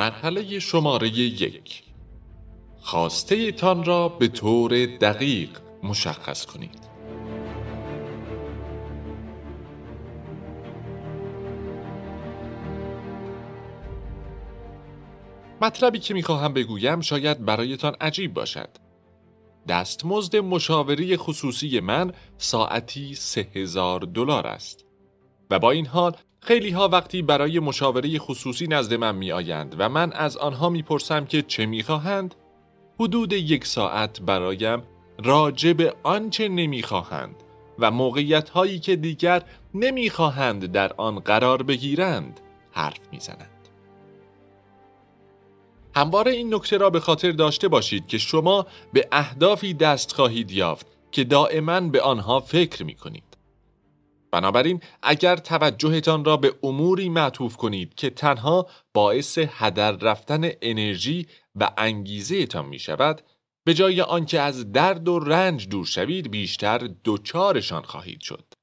مرحله شماره یک. خواسته تان را به طور دقیق مشخص کنید. مطلبی که می‌خواهم بگویم شاید برایتان عجیب باشد. دستمزد مشاوری خصوصی من ساعتی سه هزار دلار است و با این حال خیلی ها وقتی برای مشاوره خصوصی نزد من می آیند و من از آنها می پرسم که چه می خواهند؟ حدود یک ساعت برایم راجع به آنچه نمی خواهند و موقعیت هایی که دیگر نمی خواهند در آن قرار بگیرند حرف می زنند. همواره این نکته را به خاطر داشته باشید که شما به اهدافی دست خواهید یافت که دائما به آنها فکر می کنید. بنابراین اگر توجهتان را به اموری معطوف کنید که تنها باعث هدر رفتن انرژی و انگیزه تان می شود به جای آنکه از درد و رنج دور شوید بیشتر دوچارشان خواهید شد.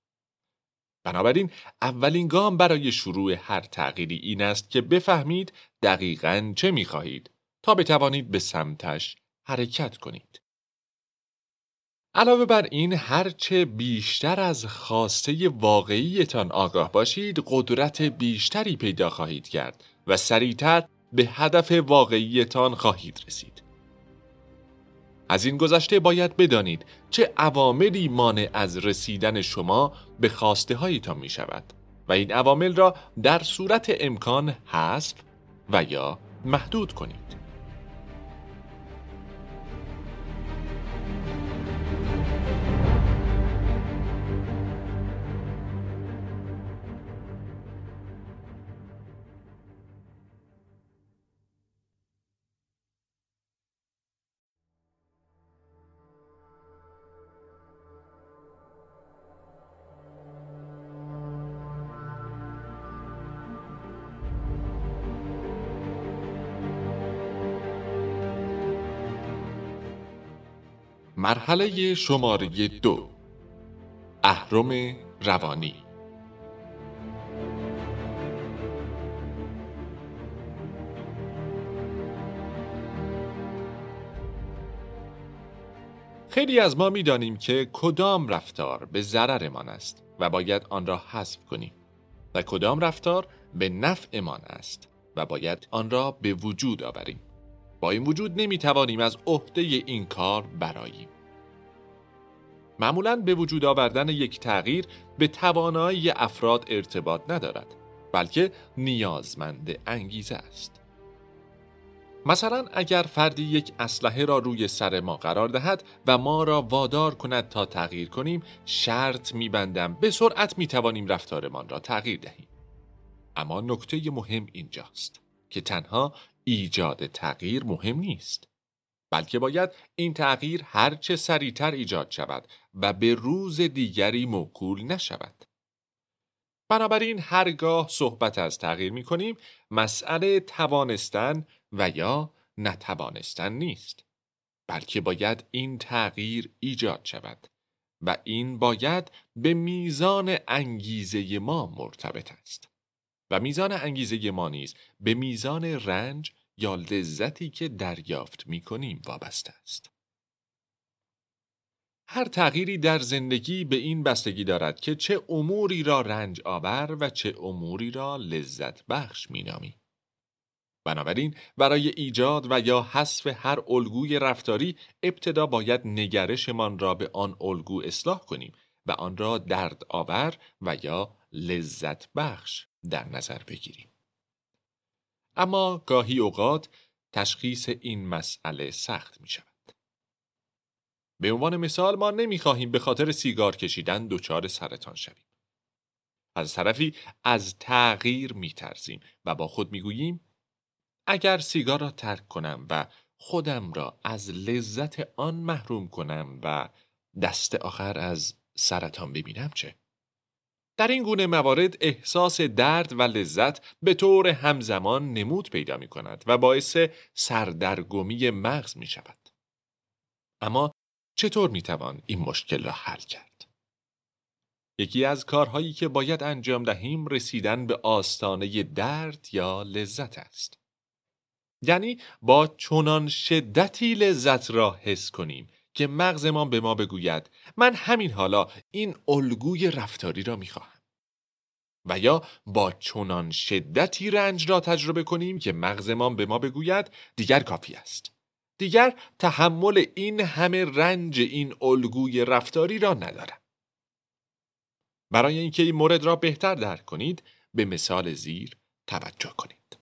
بنابراین اولین گام برای شروع هر تغییری این است که بفهمید دقیقا چه می خواهید تا بتوانید به سمتش حرکت کنید. علاوه بر این هرچه بیشتر از خواسته واقعیتان آگاه باشید قدرت بیشتری پیدا خواهید کرد و سریعتر به هدف واقعیتان خواهید رسید. از این گذشته باید بدانید چه عواملی مانع از رسیدن شما به خواسته هایتان می شود و این عوامل را در صورت امکان حذف و یا محدود کنید. مرحله شماره دو. اهرم روانی. خیلی از ما می‌دانیم که کدام رفتار به ضررمان است و باید آن را حذف کنیم و کدام رفتار به نفعمان است و باید آن را به وجود آوریم. با این وجود نمی توانیم از عهده این کار براییم. معمولا به وجود آوردن یک تغییر به توانایی افراد ارتباط ندارد بلکه نیازمند انگیزه است. مثلا اگر فردی یک اسلحه را روی سر ما قرار دهد و ما را وادار کند تا تغییر کنیم شرط میبندم به سرعت می توانیم رفتارمان را تغییر دهیم. اما نکته مهم اینجاست که تنها ایجاد تغییر مهم نیست بلکه باید این تغییر هرچه سریعتر ایجاد شود و به روز دیگری موکول نشود. بنابراین هرگاه صحبت از تغییر می کنیم مسئله توانستن و یا نتوانستن نیست بلکه باید این تغییر ایجاد شود و این باید به میزان انگیزه ما مرتبط است. و میزان انگیزه ما نیز به میزان رنج یا لذتی که دریافت می کنیم وابسته است. هر تغییری در زندگی به این بستگی دارد که چه اموری را رنج آور و چه اموری را لذت بخش می نامی. بنابراین برای ایجاد و یا حذف هر الگوی رفتاری ابتدا باید نگرشمان را به آن الگو اصلاح کنیم و آن را درد آور و یا لذت بخش در نظر بگیریم. اما گاهی اوقات تشخیص این مسئله سخت می شود. به عنوان مثال ما نمی خواهیم به خاطر سیگار کشیدن دچار سرطان شویم. از طرفی از تغییر می ترسیم و با خود می گوییم اگر سیگار را ترک کنم و خودم را از لذت آن محروم کنم و دست آخر از سرطان ببینم چه؟ در این گونه موارد احساس درد و لذت به طور همزمان نمود پیدا می کند و باعث سردرگمی مغز می شود. اما چطور می توان این مشکل را حل کرد؟ یکی از کارهایی که باید انجام دهیم رسیدن به آستانه درد یا لذت است. یعنی با چنان شدتی لذت را حس کنیم که مغزمان به ما بگوید من همین حالا این الگوی رفتاری را می‌خواهم. و یا با چنان شدتی رنج را تجربه کنیم که مغزمان به ما بگوید دیگر کافی است. دیگر تحمل این همه رنج این الگوی رفتاری را ندارم. برای اینکه این مورد را بهتر درک کنید به مثال زیر توجه کنید.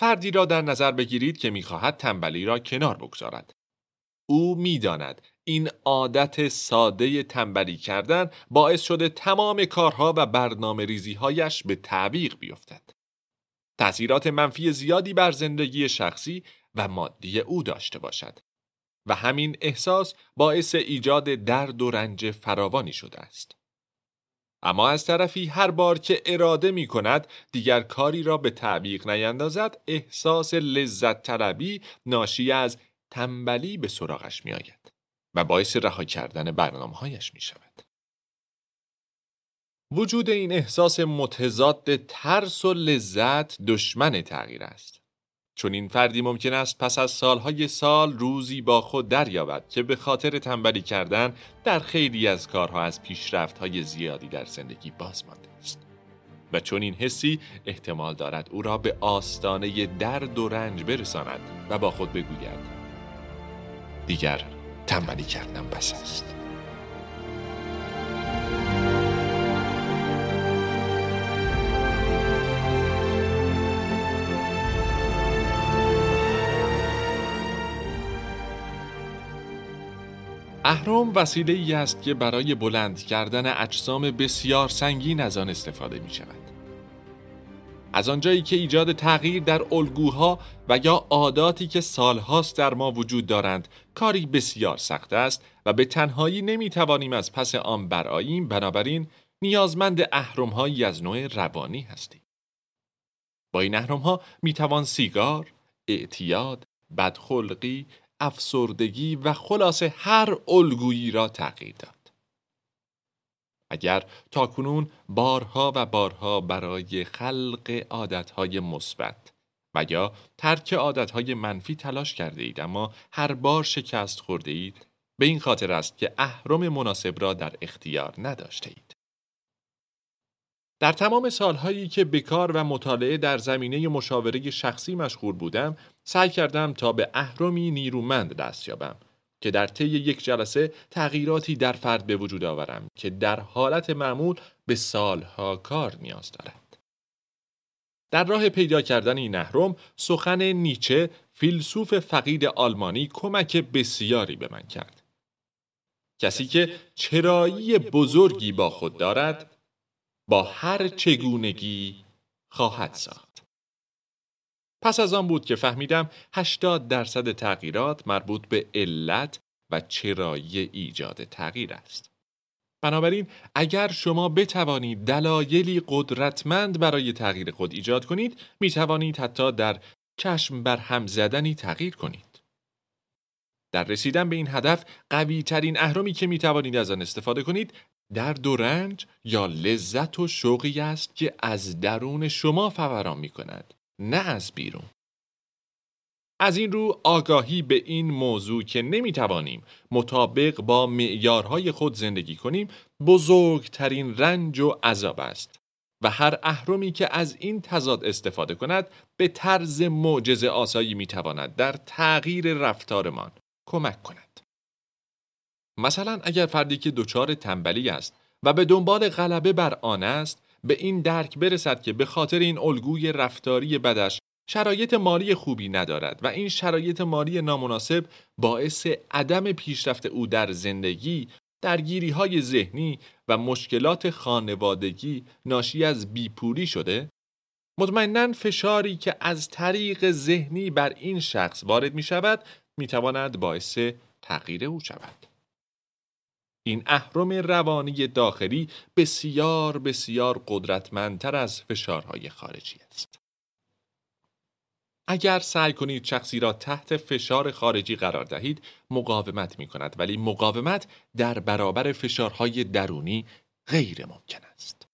فردی را در نظر بگیرید که می‌خواهد تنبلی را کنار بگذارد او می‌داند این عادت ساده تنبلی کردن باعث شده تمام کارها و برنامه ریزیهایش به تعویق بیفتد. تأثیرات منفی زیادی بر زندگی شخصی و مادی او داشته باشد و همین احساس باعث ایجاد درد و رنج فراوانی شده است. اما از طرفی هر بار که اراده می کند دیگر کاری را به تعویق نیندازد احساس لذت طلبی ناشی از تنبلی به سراغش می آید و باعث رها کردن برنامه‌هایش می شود. وجود این احساس متضاد ترس و لذت دشمن تغییر است. چون این فردی ممکن است پس از سالهای سال روزی با خود دریابد که به خاطر تنبلی کردن در خیلی از کارها از پیشرفت‌های زیادی در زندگی باز مانده است. و چون این حسی احتمال دارد او را به آستانه درد و رنج برساند و با خود بگوید دیگر تنبلی کردن بس است اهرم وسیله ای است که برای بلند کردن اجسام بسیار سنگین از آن استفاده می شود. از آنجایی که ایجاد تغییر در الگوها و یا عاداتی که سالهاست در ما وجود دارند کاری بسیار سخت است و به تنهایی نمی توانیم از پس آن براییم بنابراین نیازمند اهرمهایی از نوع روانی هستیم. با این اهرمها می توان سیگار، اعتیاد، بدخلقی، افسردگی و خلاصه هر الگویی را تغییر داد. اگر تاکنون بارها و بارها برای خلق عادتهای مثبت و یا ترک عادتهای منفی تلاش کرده اید اما هر بار شکست خورده اید به این خاطر است که اهرم مناسب را در اختیار نداشته اید. در تمام سالهایی که به کار و مطالعه در زمینه مشاوره شخصی مشغول بودم سعی کردم تا به اهرمی نیرومند دست یابم که در طی یک جلسه تغییراتی در فرد به وجود آورم که در حالت معمول به سالها کار نیاز دارد. در راه پیدا کردن این نهرم سخن نیچه فیلسوف فقید آلمانی کمک بسیاری به من کرد. کسی که چرایی بزرگی با خود دارد با هر چگونگی خواهد ساخت. پس از آن بود که فهمیدم 80 درصد تغییرات مربوط به علت و چرایی ایجاد تغییر است. بنابراین اگر شما بتوانید دلایلی قدرتمند برای تغییر خود ایجاد کنید می توانید حتی در چشم بر هم زدنی تغییر کنید. در رسیدن به این هدف قوی ترین اهرمی که می توانید از آن استفاده کنید در دو رنج یا لذت و شوقی است که از درون شما فوران می کند. نه از بیرون از این رو آگاهی به این موضوع که نمی‌توانیم مطابق با معیارهای خود زندگی کنیم بزرگترین رنج و عذاب است و هر اهرمی که از این تضاد استفاده کند به طرز معجزه آسایی می‌تواند در تغییر رفتارمان کمک کند مثلا اگر فردی که دچار تنبلی است و به دنبال غلبه بر آن است به این درک برسد که به خاطر این الگوی رفتاری بدش شرایط مالی خوبی ندارد و این شرایط مالی نامناسب باعث عدم پیشرفت او در زندگی درگیری های ذهنی و مشکلات خانوادگی ناشی از بیپولی شده؟ مطمئنا فشاری که از طریق ذهنی بر این شخص وارد می شود می تواند باعث تغییر او شود. این اهرم روانی داخلی بسیار بسیار قدرتمندتر از فشارهای خارجی است. اگر سعی کنید شخصی را تحت فشار خارجی قرار دهید مقاومت می کند ولی مقاومت در برابر فشارهای درونی غیر ممکن است.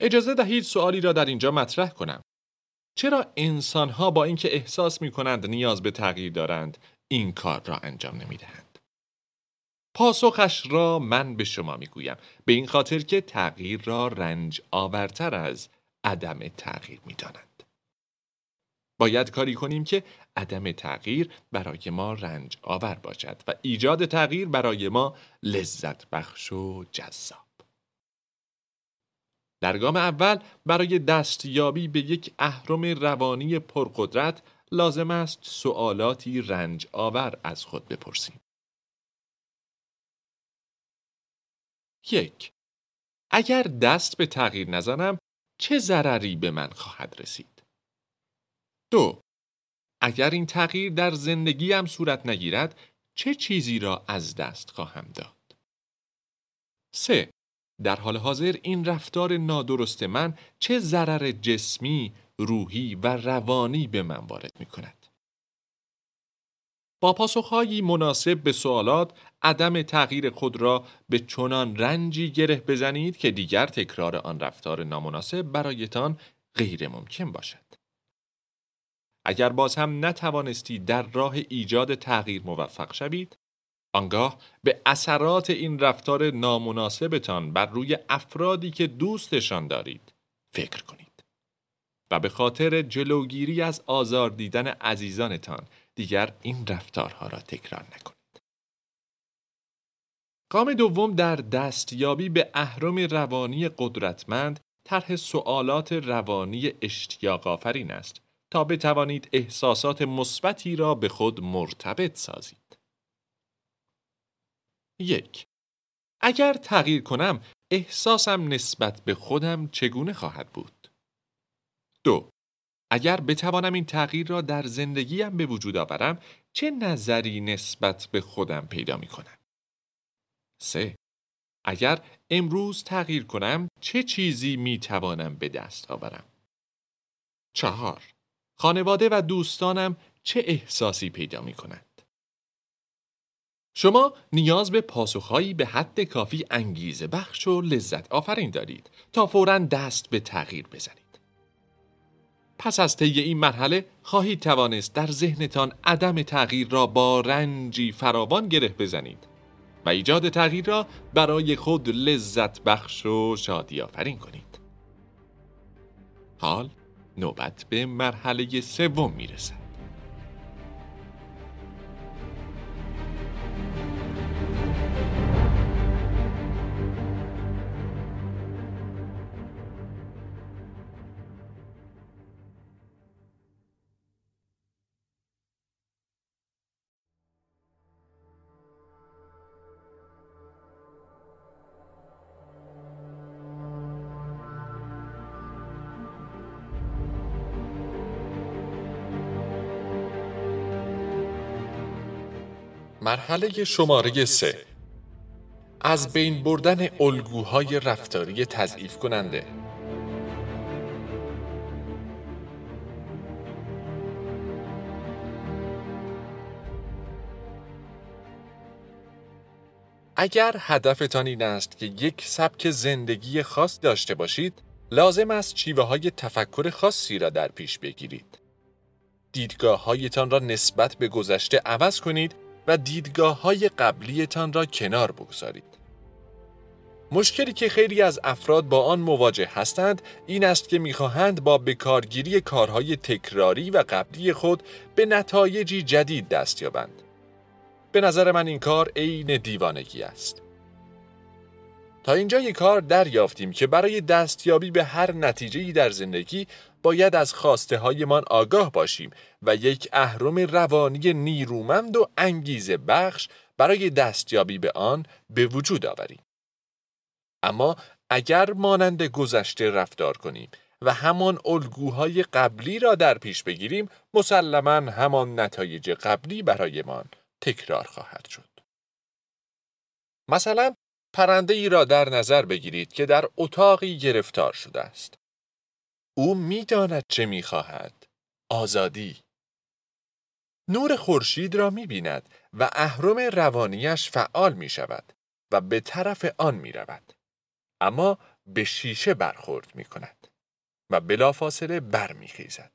اجازه دهید سوالی را در اینجا مطرح کنم. چرا انسانها با اینکه احساس می کنند نیاز به تغییر دارند این کار را انجام نمی دهند؟ پاسخش را من به شما می گویم به این خاطر که تغییر را رنج آورتر از عدم تغییر می دانند. باید کاری کنیم که عدم تغییر برای ما رنج آور باشد و ایجاد تغییر برای ما لذت بخش و جذاب. در گام اول برای دستیابی به یک اهرم روانی پرقدرت لازم است سوالاتی رنج آور از خود بپرسیم. یک اگر دست به تغییر نزنم چه ضرری به من خواهد رسید؟ دو اگر این تغییر در زندگیم صورت نگیرد چه چیزی را از دست خواهم داد؟ سه در حال حاضر این رفتار نادرست من چه ضرر جسمی، روحی و روانی به من وارد می کند؟ با پاسخهایی مناسب به سوالات عدم تغییر خود را به چنان رنجی گره بزنید که دیگر تکرار آن رفتار نامناسب برایتان غیر ممکن باشد. اگر باز هم نتوانستید در راه ایجاد تغییر موفق شوید، آنگاه به اثرات این رفتار نامناسبتان بر روی افرادی که دوستشان دارید فکر کنید و به خاطر جلوگیری از آزار دیدن عزیزانتان دیگر این رفتارها را تکرار نکنید. گام دوم در دستیابی به اهرم روانی قدرتمند طرح سوالات روانی اشتیاق آفرین است تا بتوانید احساسات مثبتی را به خود مرتبط سازید. یک اگر تغییر کنم احساسم نسبت به خودم چگونه خواهد بود؟ دو اگر بتوانم این تغییر را در زندگیم به وجود آورم چه نظری نسبت به خودم پیدا می کنم؟ سه اگر امروز تغییر کنم چه چیزی می توانم به دست آورم؟ چهار خانواده و دوستانم چه احساسی پیدا می کنند؟ شما نیاز به پاسخهایی به حد کافی انگیزه بخش و لذت آفرین دارید تا فورا دست به تغییر بزنید. پس از طی این مرحله خواهید توانست در ذهنتان عدم تغییر را با رنجی فراوان گره بزنید و ایجاد تغییر را برای خود لذت بخش و شادی آفرین کنید. حال نوبت به مرحله سوم می‌رسد. مرحله شماره سه از بین بردن الگوهای رفتاری تضعیف کننده اگر هدفتان این است که یک سبک زندگی خاص داشته باشید، لازم است شیوه های تفکر خاصی را در پیش بگیرید. دیدگاه هایتان را نسبت به گذشته عوض کنید و دیدگاه های قبلیتان را کنار بگذارید. مشکلی که خیلی از افراد با آن مواجه هستند این است که می‌خواهند با بکارگیری کارهای تکراری و قبلی خود به نتایجی جدید دست یابند. به نظر من این کار عین دیوانگی است. تا اینجای کار دریافتیم که برای دستیابی به هر نتیجه‌ای در زندگی باید از خواسته هایمان آگاه باشیم و یک اهرم روانی نیرومند و انگیزه بخش برای دستیابی به آن به وجود آوریم. اما اگر مانند گذشته رفتار کنیم و همان الگوهای قبلی را در پیش بگیریم مسلما همان نتایج قبلی برایمان تکرار خواهد شد. مثلا پرنده ای را در نظر بگیرید که در اتاقی گرفتار شده است. او می‌داند چه می‌خواهد. آزادی. نور خورشید را می بیند و اهرم روانیش فعال می شود و به طرف آن می رود. اما به شیشه برخورد می کند و بلافاصله برمیخیزد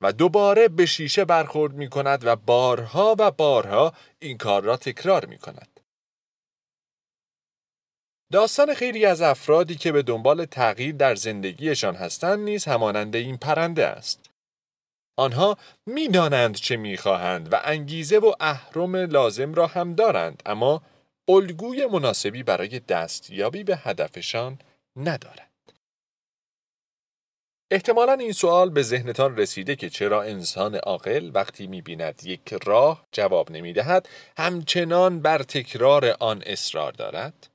و دوباره به شیشه برخورد می کند و بارها و بارها این کار را تکرار می کند. داستان خیلی از افرادی که به دنبال تغییر در زندگیشان هستند نیز همانند این پرنده است. آنها می‌دانند چه می‌خواهند و انگیزه و اهرم لازم را هم دارند اما الگوی مناسبی برای دستیابی به هدفشان ندارند. احتمالا این سوال به ذهنتان رسیده که چرا انسان عاقل وقتی می‌بیند یک راه جواب نمی‌دهد همچنان بر تکرار آن اصرار دارد؟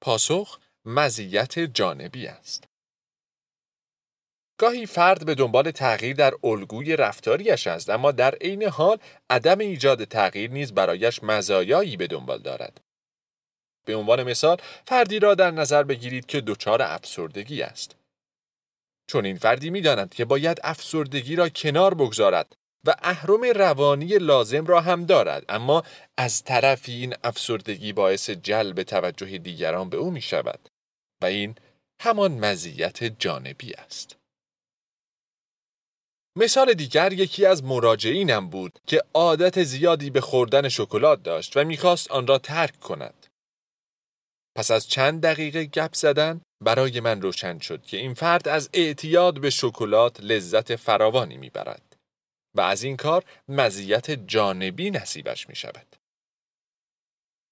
پاسخ مزیت جانبی است. گاهی فرد به دنبال تغییر در الگوی رفتاریش است اما در عین حال عدم ایجاد تغییر نیز برایش مزایایی به دنبال دارد. به عنوان مثال فردی را در نظر بگیرید که دچار افسردگی است. چون این فردی می‌داند که باید افسردگی را کنار بگذارد و اهرم روانی لازم را هم دارد اما از طرفی این افسردگی باعث جلب توجه دیگران به او می شود و این همان مزیت جانبی است. مثال دیگر یکی از مراجعینم بود که عادت زیادی به خوردن شکلات داشت و می‌خواست آن را ترک کند. پس از چند دقیقه گپ زدن برای من روشن شد که این فرد از اعتیاد به شکلات لذت فراوانی می‌برد و از این کار مزیت جانبی نصیبش می شود.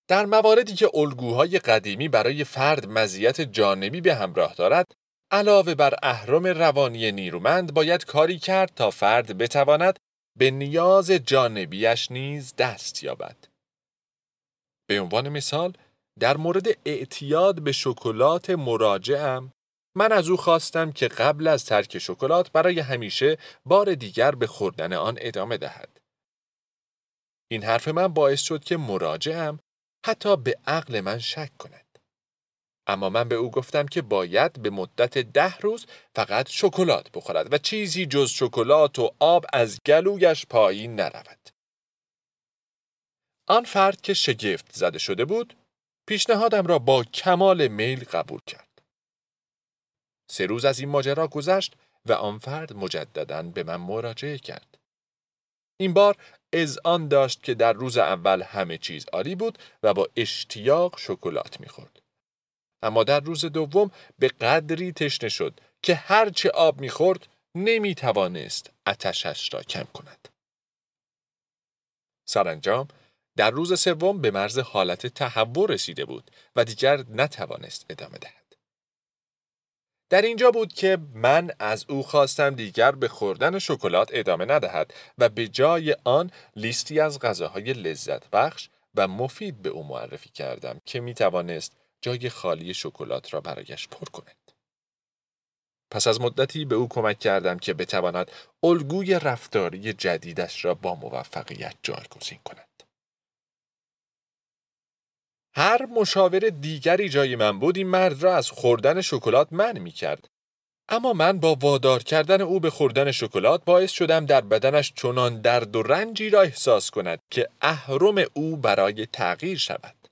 در مواردی که الگوهای قدیمی برای فرد مزیت جانبی به همراه دارد، علاوه بر اهرم روانی نیرومند باید کاری کرد تا فرد بتواند به نیاز جانبیش نیز دست یابد. به عنوان مثال، در مورد اعتیاد به شکلات مراجعم من از او خواستم که قبل از ترک شکلات برای همیشه بار دیگر به خوردن آن ادامه دهد. این حرف من باعث شد که مراجعم حتی به عقل من شک کند. اما من به او گفتم که باید به مدت ده روز فقط شکلات بخورد و چیزی جز شکلات و آب از گلویش پایین نرود. آن فرد که شگفت زده شده بود پیشنهادم را با کمال میل قبول کرد. سه روز از این ماجرا گذشت و آن فرد مجددا به من مراجعه کرد. این بار از آن داشت که در روز اول همه چیز عالی بود و با اشتیاق شکلات می‌خورد. اما در روز دوم به قدری تشنه شد که هرچه آب می‌خورد نمی توانست اتشش را کم کند. سرانجام در روز سوم به مرز حالت تهوع رسیده بود و دیگر نتوانست ادامه دهد. در اینجا بود که من از او خواستم دیگر به خوردن شکلات ادامه ندهد و به جای آن لیستی از غذاهای لذت بخش و مفید به او معرفی کردم که می توانست جای خالی شکلات را برایش پر کند. پس از مدتی به او کمک کردم که بتواند الگوی رفتاری جدیدش را با موفقیت جایگزین کند. هر مشاور دیگری جای من بود این مرد را از خوردن شکلات من می کرد. اما من با وادار کردن او به خوردن شکلات باعث شدم در بدنش چنان درد و رنجی را احساس کند که اهرم او برای تغییر شود.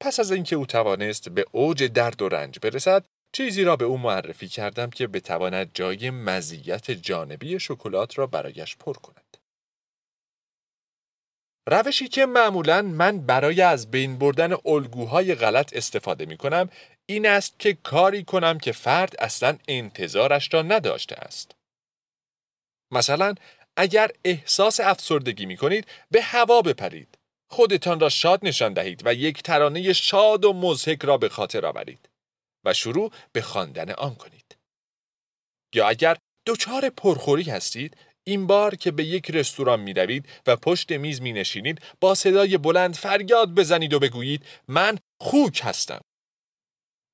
پس از اینکه او توانست به اوج درد و رنج برسد، چیزی را به او معرفی کردم که بتواند جای مزیت جانبی شکلات را برایش پر کند. روشی که معمولا من برای از بین بردن الگوهای غلط استفاده می کنم این است که کاری کنم که فرد اصلا انتظارش را نداشته است. مثلا اگر احساس افسردگی می کنید به هوا بپرید. خودتان را شاد نشان دهید و یک ترانه شاد و مزهک را به خاطر آورید و شروع به خواندن آن کنید. یا اگر دچار پرخوری هستید این بار که به یک رستوران می روید و پشت میز می نشینید با صدای بلند فریاد بزنید و بگویید من خوک هستم.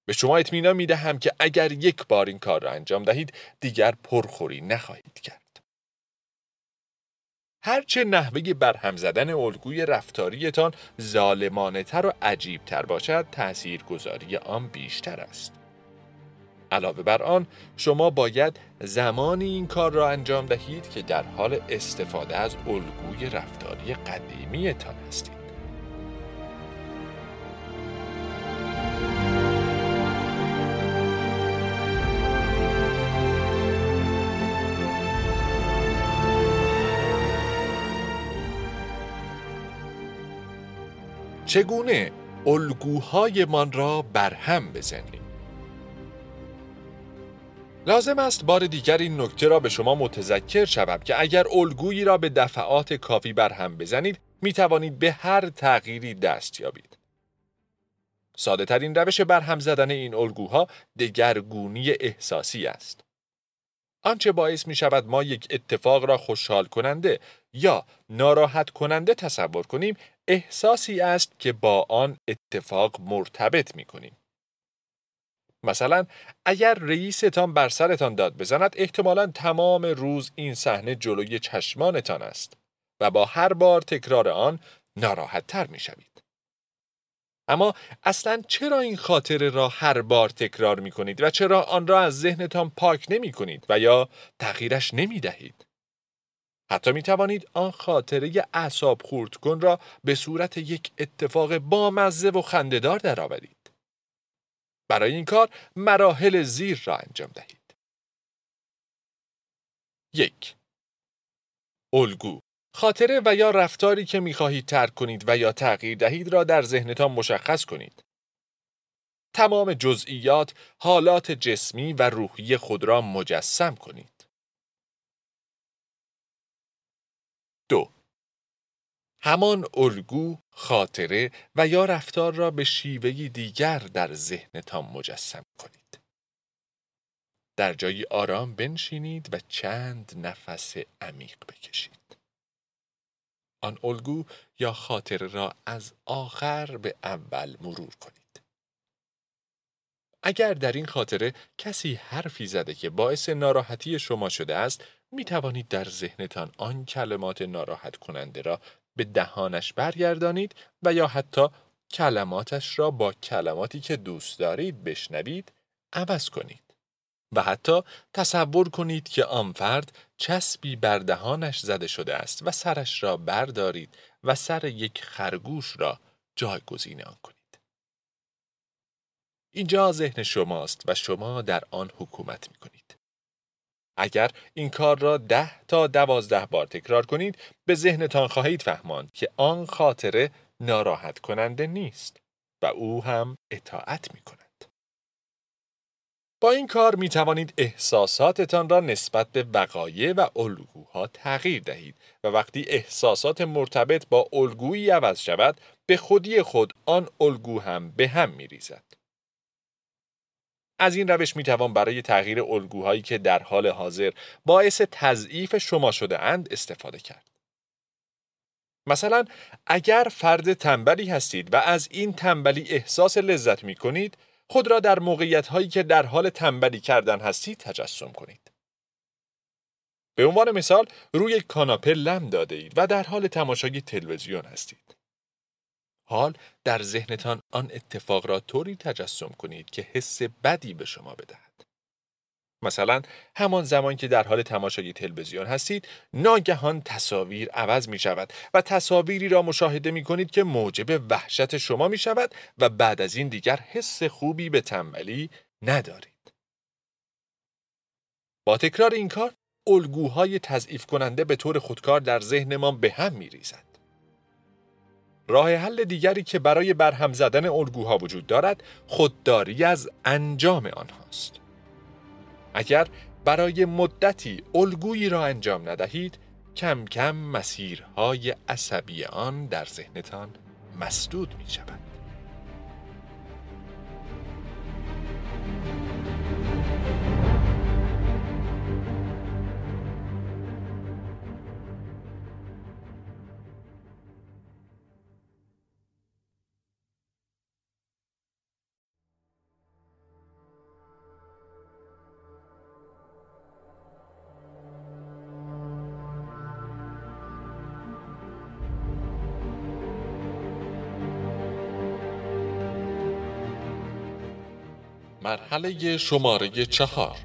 به شما اطمینان می دهم که اگر یک بار این کار را انجام دهید دیگر پرخوری نخواهید کرد. هرچه نحوه برهم زدن الگوی رفتاریتان ظالمانه تر و عجیب تر باشد تأثیر گذاری آن بیشتر است. علاوه بر آن شما باید زمانی این کار را انجام دهید که در حال استفاده از الگوی رفتاری قدیمیتان هستید. چگونه الگوهایمان را برهم بزنیم لازم است بار دیگر این نکته را به شما متذکر شوم که اگر الگویی را به دفعات کافی برهم بزنید می توانید به هر تغییری دست یابید. ساده ترین روش برهم زدن این الگوها دگرگونی احساسی است. آنچه باعث می شود ما یک اتفاق را خوشحال کننده یا ناراحت کننده تصور کنیم احساسی است که با آن اتفاق مرتبط می کنیم. مثلا اگر رئیستان بر سرتان داد بزند احتمالا تمام روز این صحنه جلوی چشمانتان است و با هر بار تکرار آن ناراحت تر می شوید. اما اصلا چرا این خاطره را هر بار تکرار می کنید و چرا آن را از ذهنتان پاک نمی کنید و یا تغییرش نمی دهید؟ حتی می توانید آن خاطره اعصاب خورد کن را به صورت یک اتفاق بامزه و خندهدار درآورید. برای این کار مراحل زیر را انجام دهید. یک الگو خاطره و یا رفتاری که می‌خواهید ترک کنید و یا تغییر دهید را در ذهنتان مشخص کنید. تمام جزئیات، حالات جسمی و روحی خود را مجسم کنید. دو همان الگو، خاطره و یا رفتار را به شیوهی دیگر در ذهنتان مجسم کنید. در جایی آرام بنشینید و چند نفس عمیق بکشید. آن الگو یا خاطره را از آخر به اول مرور کنید. اگر در این خاطره کسی حرفی زده که باعث ناراحتی شما شده است، می توانید در ذهنتان آن کلمات ناراحت کننده را به دهانش برگردانید و یا حتی کلماتش را با کلماتی که دوست دارید بشنوید عوض کنید. و حتی تصور کنید که آن فرد چسبی بر دهانش زده شده است و سرش را بردارید و سر یک خرگوش را جایگزین آن کنید. اینجا ذهن شماست و شما در آن حکومت می کنید. اگر این کار را ده تا دوازده بار تکرار کنید به ذهنتان خواهید فهماند که آن خاطره ناراحت کننده نیست و او هم اطاعت می کند. با این کار می توانید احساساتتان را نسبت به وقایع و الگوها تغییر دهید و وقتی احساسات مرتبط با الگویی عوض شود به خودی خود آن الگو هم به هم می ریزد. از این روش می توان برای تغییر الگوهایی که در حال حاضر باعث تضعیف شما شده اند استفاده کرد. مثلا اگر فرد تنبلی هستید و از این تنبلی احساس لذت می کنید خود را در موقعیت هایی که در حال تنبلی کردن هستید تجسم کنید. به عنوان مثال روی کاناپه لم داده اید و در حال تماشای تلویزیون هستید. حال در ذهنتان آن اتفاق را طوری تجسم کنید که حس بدی به شما بدهد. مثلا همان زمان که در حال تماشای تلویزیون هستید ناگهان تصاویر عوض می شود و تصاویری را مشاهده می کنید که موجب وحشت شما می شود و بعد از این دیگر حس خوبی به تنبلی ندارید. با تکرار این کار الگوهای تضعیف کننده به طور خودکار در ذهنمان به هم می ریزد. راه حل دیگری که برای برهم زدن الگوها وجود دارد خودداری از انجام آنهاست. اگر برای مدتی الگویی را انجام ندهید کم کم مسیرهای عصبی آن در ذهنتان مسدود می شود. مرحله شماره چهار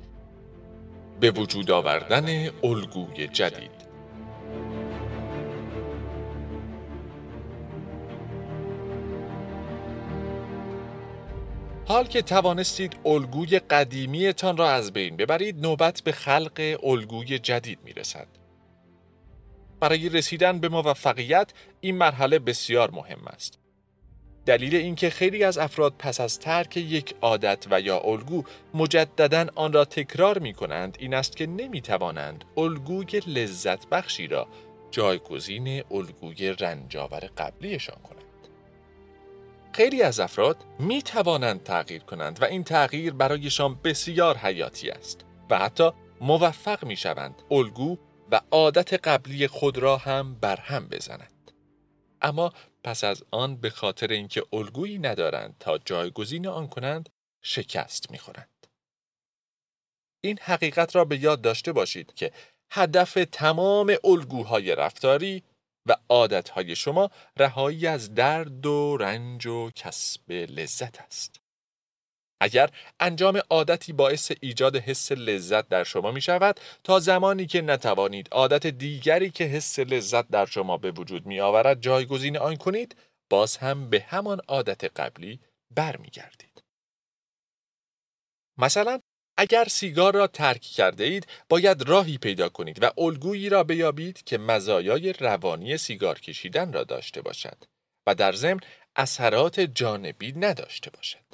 به وجود آوردن الگوی جدید حال که توانستید الگوی قدیمیتان را از بین ببرید نوبت به خلق الگوی جدید می رسد. برای رسیدن به موفقیت این مرحله بسیار مهم است. دلیل اینکه خیلی از افراد پس از ترک یک عادت و یا الگو مجددا آن را تکرار می کنند این است که نمی توانند الگوی لذت بخشی را جایگزین الگوی رنجاور قبلیشان کنند. خیلی از افراد می توانند تغییر کنند و این تغییر برایشان بسیار حیاتی است و حتی موفق می شوند الگو و عادت قبلی خود را هم برهم بزنند. اما پس از آن به خاطر اینکه الگویی ندارند تا جایگزین آن کنند شکست می‌خورند. این حقیقت را به یاد داشته باشید که هدف تمام الگوهای رفتاری و عادتهای شما رهایی از درد و رنج و کسب لذت است. اگر انجام عادتی باعث ایجاد حس لذت در شما می شود تا زمانی که نتوانید عادت دیگری که حس لذت در شما به وجود می آورد جایگزین آن کنید باز هم به همان عادت قبلی برمیگردید. مثلا اگر سیگار را ترک کرده اید باید راهی پیدا کنید و الگویی را بیابید که مزایای روانی سیگار کشیدن را داشته باشد و در ضمن اثرات جانبی نداشته باشد.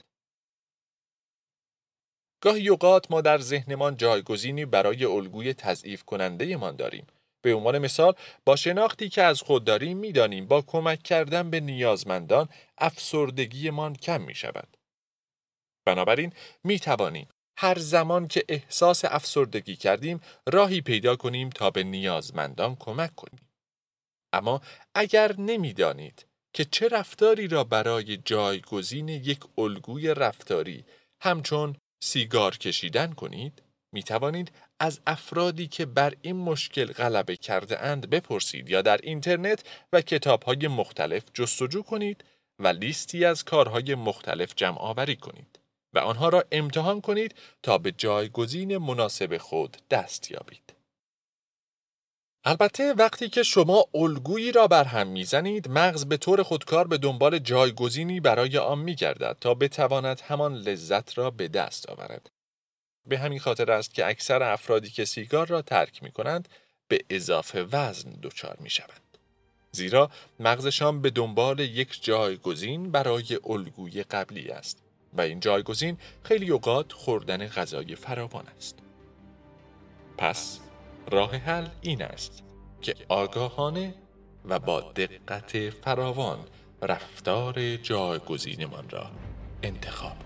گاهی اوقات ما در ذهنمان جایگزینی برای الگوی تضعیف کننده مان داریم. به عنوان مثال با شناختی که از خود داریم می‌دانیم با کمک کردن به نیازمندان افسردگیمان کم می شود. بنابراین می توانیم هر زمان که احساس افسردگی کردیم راهی پیدا کنیم تا به نیازمندان کمک کنیم. اما اگر نمی‌دانید که چه رفتاری را برای جایگزین یک الگوی رفتاری همچون سیگار کشیدن کنید می توانید از افرادی که بر این مشکل غلبه کرده اند بپرسید یا در اینترنت و کتاب های مختلف جستجو کنید و لیستی از کارهای مختلف جمع آوری کنید و آنها را امتحان کنید تا به جایگزین مناسب خود دست یابید. البته وقتی که شما الگویی را برهم می‌زنید مغز به طور خودکار به دنبال جایگزینی برای آن میگردد تا بتواند همان لذت را به دست آورد به همین خاطر است که اکثر افرادی که سیگار را ترک می کنند به اضافه وزن دچار می شوند. زیرا مغزشان به دنبال یک جایگزین برای الگوی قبلی است و این جایگزین خیلی اوقات خوردن غذای فراوان است. پس راه حل این است که آگاهانه و با دقت فراوان رفتار جایگزینمان را انتخاب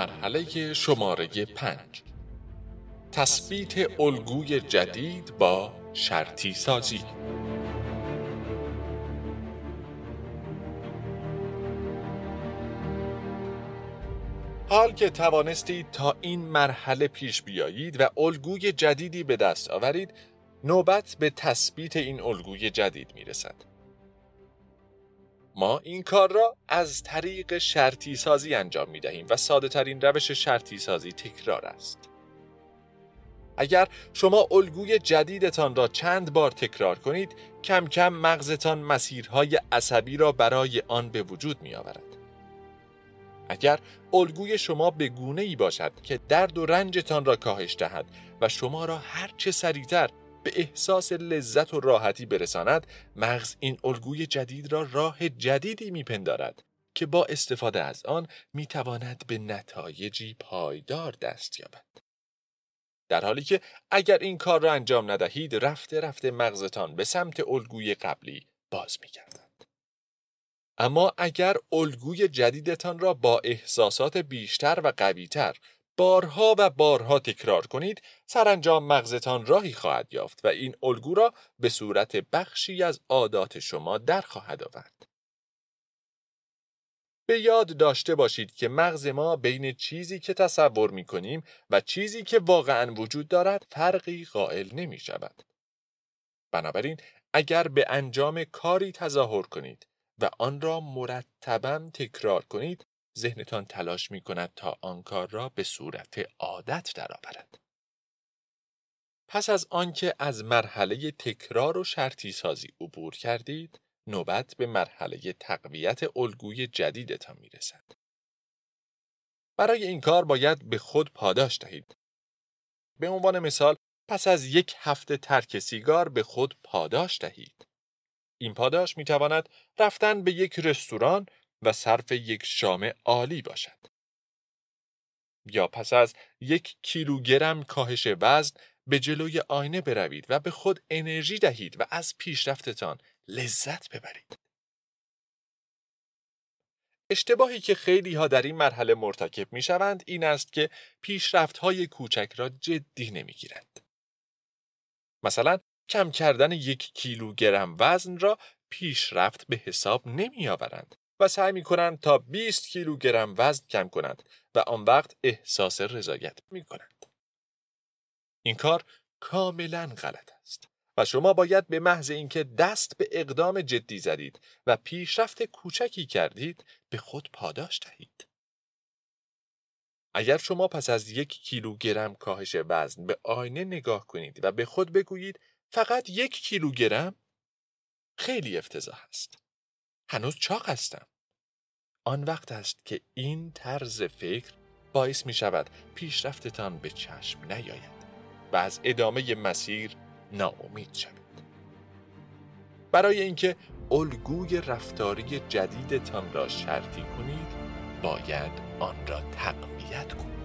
مرحله شماره پنج تثبیت الگوی جدید با شرطی سازی حال که توانستید تا این مرحله پیش بیایید و الگوی جدیدی به دست آورید نوبت به تثبیت این الگوی جدید می رسد. ما این کار را از طریق شرطی سازی انجام می دهیم و ساده ترین روش شرطی سازی تکرار است. اگر شما الگوی جدیدتان را چند بار تکرار کنید کم کم مغزتان مسیرهای عصبی را برای آن به وجود می آورد. اگر الگوی شما به گونه ای باشد که درد و رنجتان را کاهش دهد و شما را هرچه سریعتر به احساس لذت و راحتی برساند مغز این الگوی جدید را راه جدیدی میپندارد که با استفاده از آن می‌تواند به نتایجی پایدار دست یابد. در حالی که اگر این کار را انجام ندهید رفته رفته مغزتان به سمت الگوی قبلی باز میگردد. اما اگر الگوی جدیدتان را با احساسات بیشتر و قویتر بارها و بارها تکرار کنید سرانجام مغزتان راهی خواهد یافت و این الگو را به صورت بخشی از عادات شما در خواهد آورد. به یاد داشته باشید که مغز ما بین چیزی که تصور می کنیم و چیزی که واقعا وجود دارد فرقی قائل نمی شود. بنابراین اگر به انجام کاری تظاهر کنید و آن را مرتبا تکرار کنید ذهنتان تلاش می کند تا آن کار را به صورت عادت درآورد. پس از آنکه از مرحله تکرار و شرطی سازی عبور کردید، نوبت به مرحله تقویت الگوی جدیدتان می رسد. برای این کار باید به خود پاداش دهید. به عنوان مثال پس از یک هفته ترک سیگار به خود پاداش دهید. این پاداش می تواند رفتن به یک رستوران و صرف یک شام عالی باشد. یا پس از یک کیلوگرم کاهش وزن به جلوی آینه بروید و به خود انرژی دهید و از پیشرفتتان لذت ببرید. اشتباهی که خیلی ها در این مرحله مرتکب می شوند این است که پیشرفت های کوچک را جدی نمی گیرند. مثلا کم کردن یک کیلوگرم وزن را پیشرفت به حساب نمی آورند و سعی می کنند تا 20 کیلوگرم وزن کم کنند و آن وقت احساس رضایت می کنند. این کار کاملا غلط است و شما باید به محض اینکه دست به اقدام جدی زدید و پیشرفت کوچکی کردید به خود پاداش دهید. اگر شما پس از یک کیلوگرم کاهش وزن به آینه نگاه کنید و به خود بگویید فقط یک کیلوگرم خیلی افتضاح است. هنوز چاق هستم. آن وقت است که این طرز فکر باعث می شود پیشرفتتان به چشم نیاید و از ادامه مسیر ناامید شوید. برای اینکه الگوی رفتاری جدیدتان را شرطی کنید باید آن را تقویت کنید.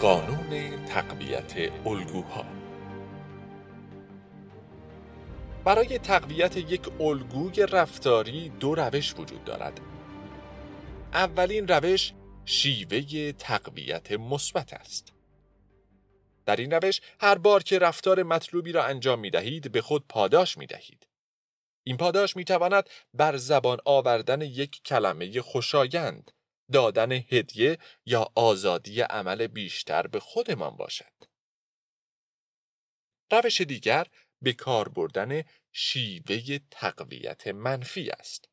قانون تقویت الگوها برای تقویت یک الگوی رفتاری دو روش وجود دارد. اولین روش شیوه تقویت مثبت است. در این روش هر بار که رفتار مطلوبی را انجام می دهید به خود پاداش می دهید. این پاداش می تواند بر زبان آوردن یک کلمه خوشایند دادن هدیه یا آزادی عمل بیشتر به خودمان باشد. روش دیگر به کار بردن شیوه تقویت منفی است.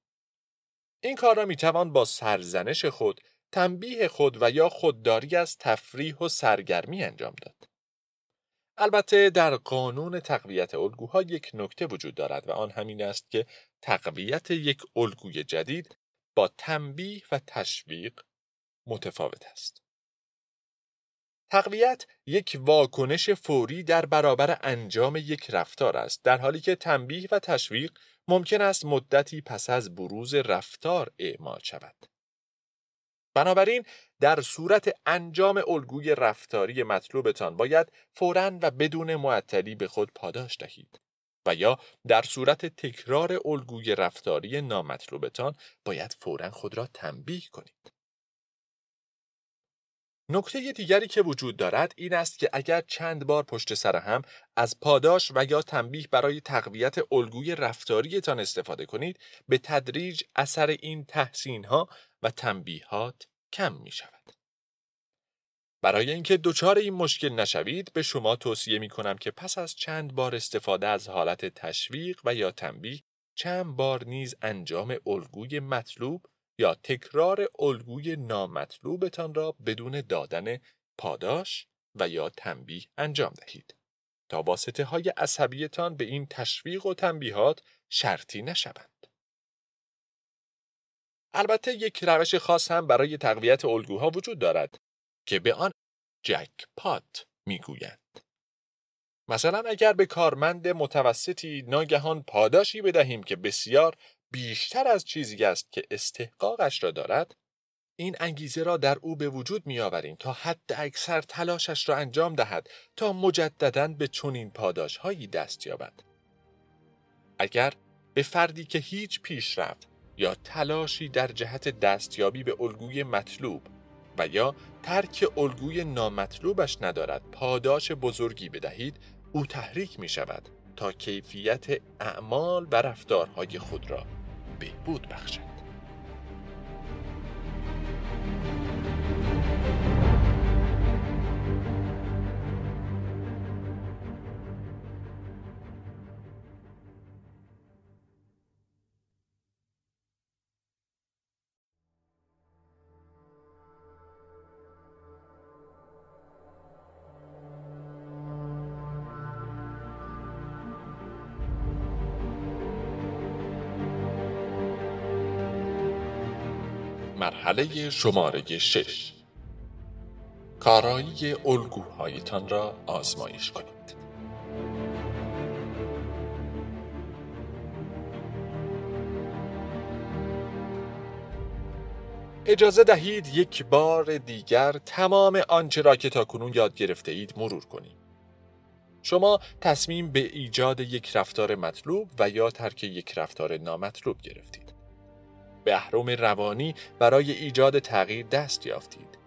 این کار را می توان با سرزنش خود، تنبیه خود و یا خودداری از تفریح و سرگرمی انجام داد. البته در قانون تقویت الگوها یک نکته وجود دارد و آن همین است که تقویت یک الگوی جدید با تنبیه و تشویق متفاوت است. تقویت یک واکنش فوری در برابر انجام یک رفتار است در حالی که تنبیه و تشویق ممکن است مدتی پس از بروز رفتار اعمال شود. بنابراین در صورت انجام الگوی رفتاری مطلوبتان باید فوراً و بدون معطلی به خود پاداش دهید. و یا در صورت تکرار الگوی رفتاری نامطلوبتان باید فورا خود را تنبیه کنید. نکته دیگری که وجود دارد این است که اگر چند بار پشت سر هم از پاداش و یا تنبیه برای تقویت الگوی رفتاریتان استفاده کنید به تدریج اثر این تحسین ها و تنبیهات کم می شود. برای اینکه دچار این مشکل نشوید به شما توصیه می کنم که پس از چند بار استفاده از حالت تشویق و یا تنبیه چند بار نیز انجام الگوی مطلوب یا تکرار الگوی نامطلوبتان را بدون دادن پاداش و یا تنبیه انجام دهید تا واسطه های عصبیتان به این تشویق و تنبیهات شرطی نشوند. البته یک روش خاص هم برای تقویت الگوها وجود دارد که به آن جک پات می‌گویند. مثلا اگر به کارمند متوسطی ناگهان پاداشی بدهیم که بسیار بیشتر از چیزی است که استحقاقش را دارد این انگیزه را در او به وجود می آوریم تا حد اکثر تلاشش را انجام دهد تا مجددا به چنین پاداش هایی دست یابد. اگر به فردی که هیچ پیشرفت یا تلاشی در جهت دستیابی به الگوی مطلوب و یا ترک الگوی نامطلوبش ندارد پاداش بزرگی بدهید او تحریک می شود تا کیفیت اعمال و رفتارهای خود را بهبود بخشد. مرحله شماره شش کارایی الگوهایتان را آزمایش کنید اجازه دهید یک بار دیگر تمام آنچه را که تاکنون یاد گرفته اید مرور کنیم. شما تصمیم به ایجاد یک رفتار مطلوب و یا ترک یک رفتار نامطلوب گرفتید. به اهرم روانی برای ایجاد تغییر دست یافتید.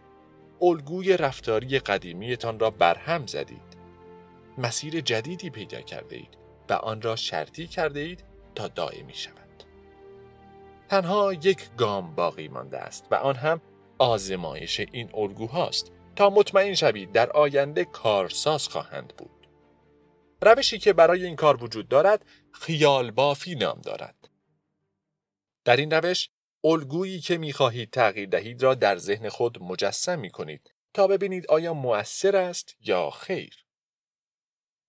الگوی رفتاری قدیمیتان را برهم زدید. مسیر جدیدی پیدا کرده اید و آن را شرطی کرده اید تا دائمی شود. تنها یک گام باقی مانده است و آن هم آزمایش این الگوهاست تا مطمئن شوید در آینده کارساز خواهند بود. روشی که برای این کار وجود دارد خیال بافی نام دارد. در این روش الگویی که می‌خواهید تغییر دهید را در ذهن خود مجسم می کنید تا ببینید آیا مؤثر است یا خیر.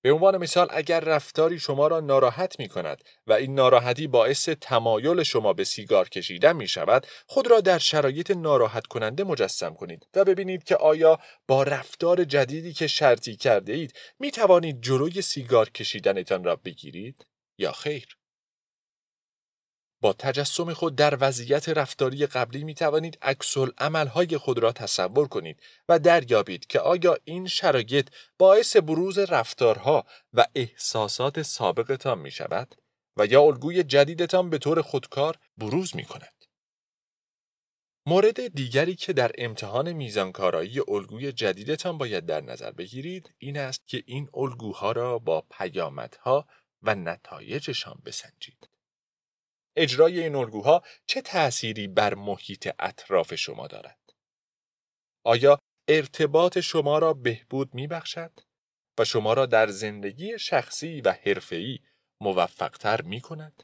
به عنوان مثال اگر رفتاری شما را ناراحت می کند و این ناراحتی باعث تمایل شما به سیگار کشیدن می شود خود را در شرایط ناراحت کننده مجسم کنید و ببینید که آیا با رفتار جدیدی که شرطی کرده اید می توانید جلوی سیگار کشیدنتان را بگیرید یا خیر با تجسم خود در وضعیت رفتاری قبلی می توانید عکسل عملهای خود را تصور کنید و دریابید که آیا این شرایط باعث بروز رفتارها و احساسات سابقتان می شود و یا الگوی جدیدتان به طور خودکار بروز می کند. مورد دیگری که در امتحان میزانکارایی الگوی جدیدتان باید در نظر بگیرید این است که این الگوها را با پیامدها و نتایجشان بسنجید. اجرای این الگوها چه تأثیری بر محیط اطراف شما دارد؟ آیا ارتباط شما را بهبود می بخشد و شما را در زندگی شخصی و حرفه‌ای موفقتر می کند؟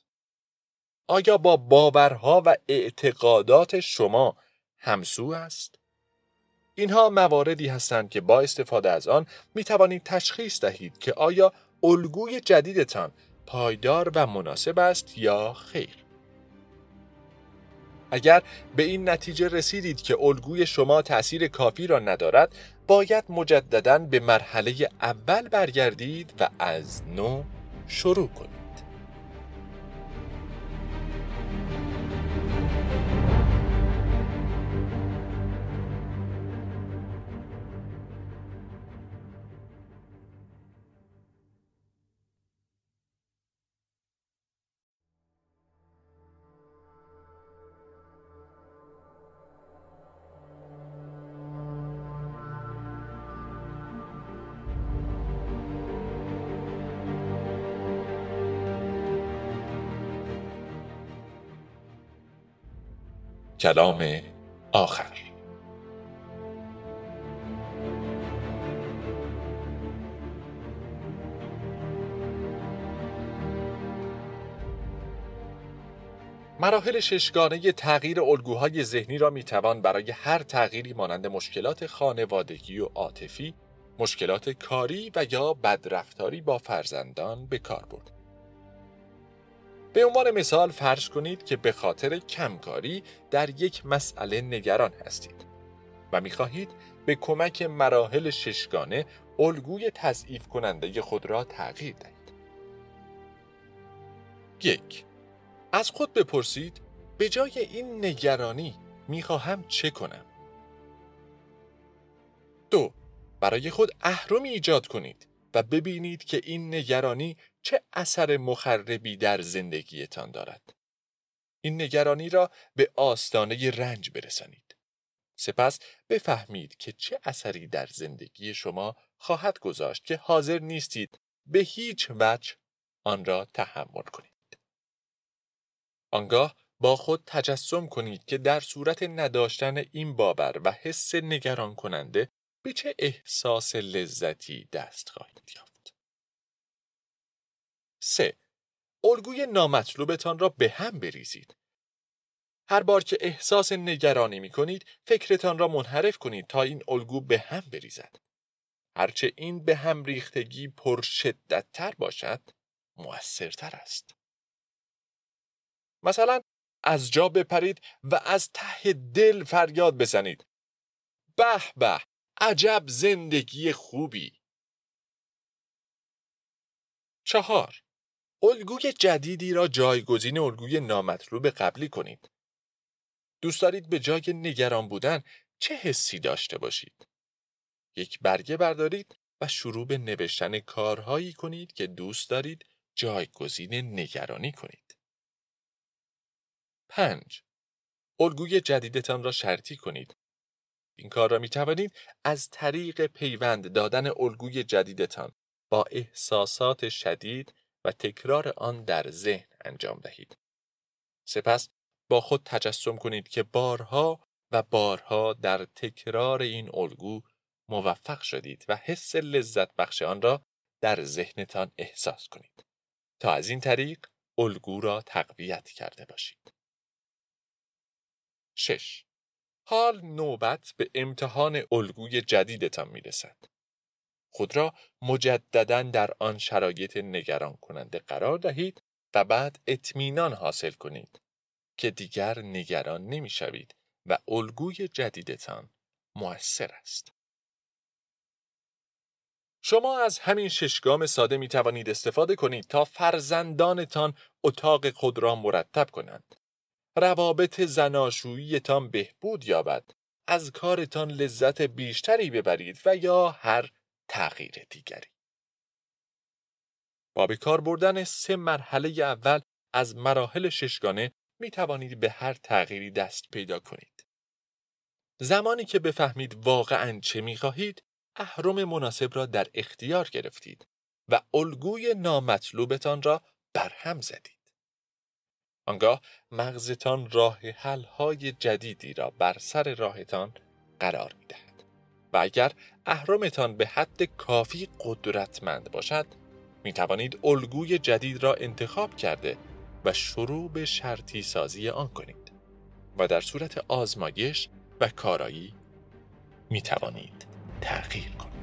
آیا با باورها و اعتقادات شما همسو است؟ اینها مواردی هستند که با استفاده از آن می توانید تشخیص دهید که آیا الگوی جدیدتان پایدار و مناسب است یا خیر. اگر به این نتیجه رسیدید که الگوی شما تأثیر کافی را ندارد باید مجددا به مرحله اول برگردید و از نو شروع کنید. کلام آخر مراحل ششگانه تغییر الگوهای ذهنی را می‌توان برای هر تغییری مانند مشکلات خانوادگی و عاطفی، مشکلات کاری و یا بدرفتاری با فرزندان به کار برد. به عنوان مثال فرض کنید که به خاطر کمکاری در یک مسئله نگران هستید و می‌خواهید به کمک مراحل ششگانه الگوی تضعیف کننده خود را تغییر دهید. یک از خود بپرسید به جای این نگرانی می‌خواهم چه کنم؟ دو برای خود اهرمی ایجاد کنید و ببینید که این نگرانی چه اثر مخربی در زندگیتان دارد. این نگرانی را به آستانه رنج برسانید. سپس بفهمید که چه اثری در زندگی شما خواهد گذاشت که حاضر نیستید به هیچ وجه آن را تحمل کنید. آنگاه با خود تجسم کنید که در صورت نداشتن این باور و حس نگران کننده به چه احساس لذتی دست خواهید یافت. 3. الگوی نامطلوبتان را به هم بریزید. هر بار که احساس نگرانی می کنید، فکرتان را منحرف کنید تا این الگو به هم بریزد. هرچه این به هم ریختگی پرشدتتر باشد، موثرتر است. مثلا از جا بپرید و از ته دل فریاد بزنید به به عجب زندگی خوبی چهار الگوی جدیدی را جایگزین الگوی نامطلوب قبلی کنید دوست دارید به جای نگران بودن چه حسی داشته باشید یک برگه بردارید و شروع به نوشتن کارهایی کنید که دوست دارید جایگزین نگرانی کنید. 5. الگوی جدیدتان را شرطی کنید. این کار را می توانید از طریق پیوند دادن الگوی جدیدتان با احساسات شدید و تکرار آن در ذهن انجام دهید. سپس با خود تجسم کنید که بارها و بارها در تکرار این الگو موفق شدید و حس لذت بخش آن را در ذهنتان احساس کنید تا از این طریق الگو را تقویت کرده باشید. 6. حال نوبت به امتحان الگوی جدیدتان می رسد. خود را مجددا در آن شرایط نگران کننده قرار دهید و بعد اطمینان حاصل کنید که دیگر نگران نمی شوید و الگوی جدیدتان مؤثر است. شما از همین ششگام ساده می توانید استفاده کنید تا فرزندانتان اتاق خود را مرتب کنند. روابط زناشوییتان بهبود یابد. از کارتان لذت بیشتری ببرید و یا هر تغییر دیگری. با به کار بردن سه مرحله اول از مراحل ششگانه می توانید به هر تغییری دست پیدا کنید. زمانی که بفهمید واقعا چه می خواهید، اهرم مناسب را در اختیار گرفتید و الگوی نامطلوبتان را برهم زدید. آنگاه مغزتان راه های جدیدی را بر سر راهتان قرار می دهد. و اگر اهرمتان به حد کافی قدرتمند باشد می توانید الگوی جدید را انتخاب کرده و شروع به شرطی سازی آن کنید و در صورت آزمایش و کارایی می توانید تغییر کنید.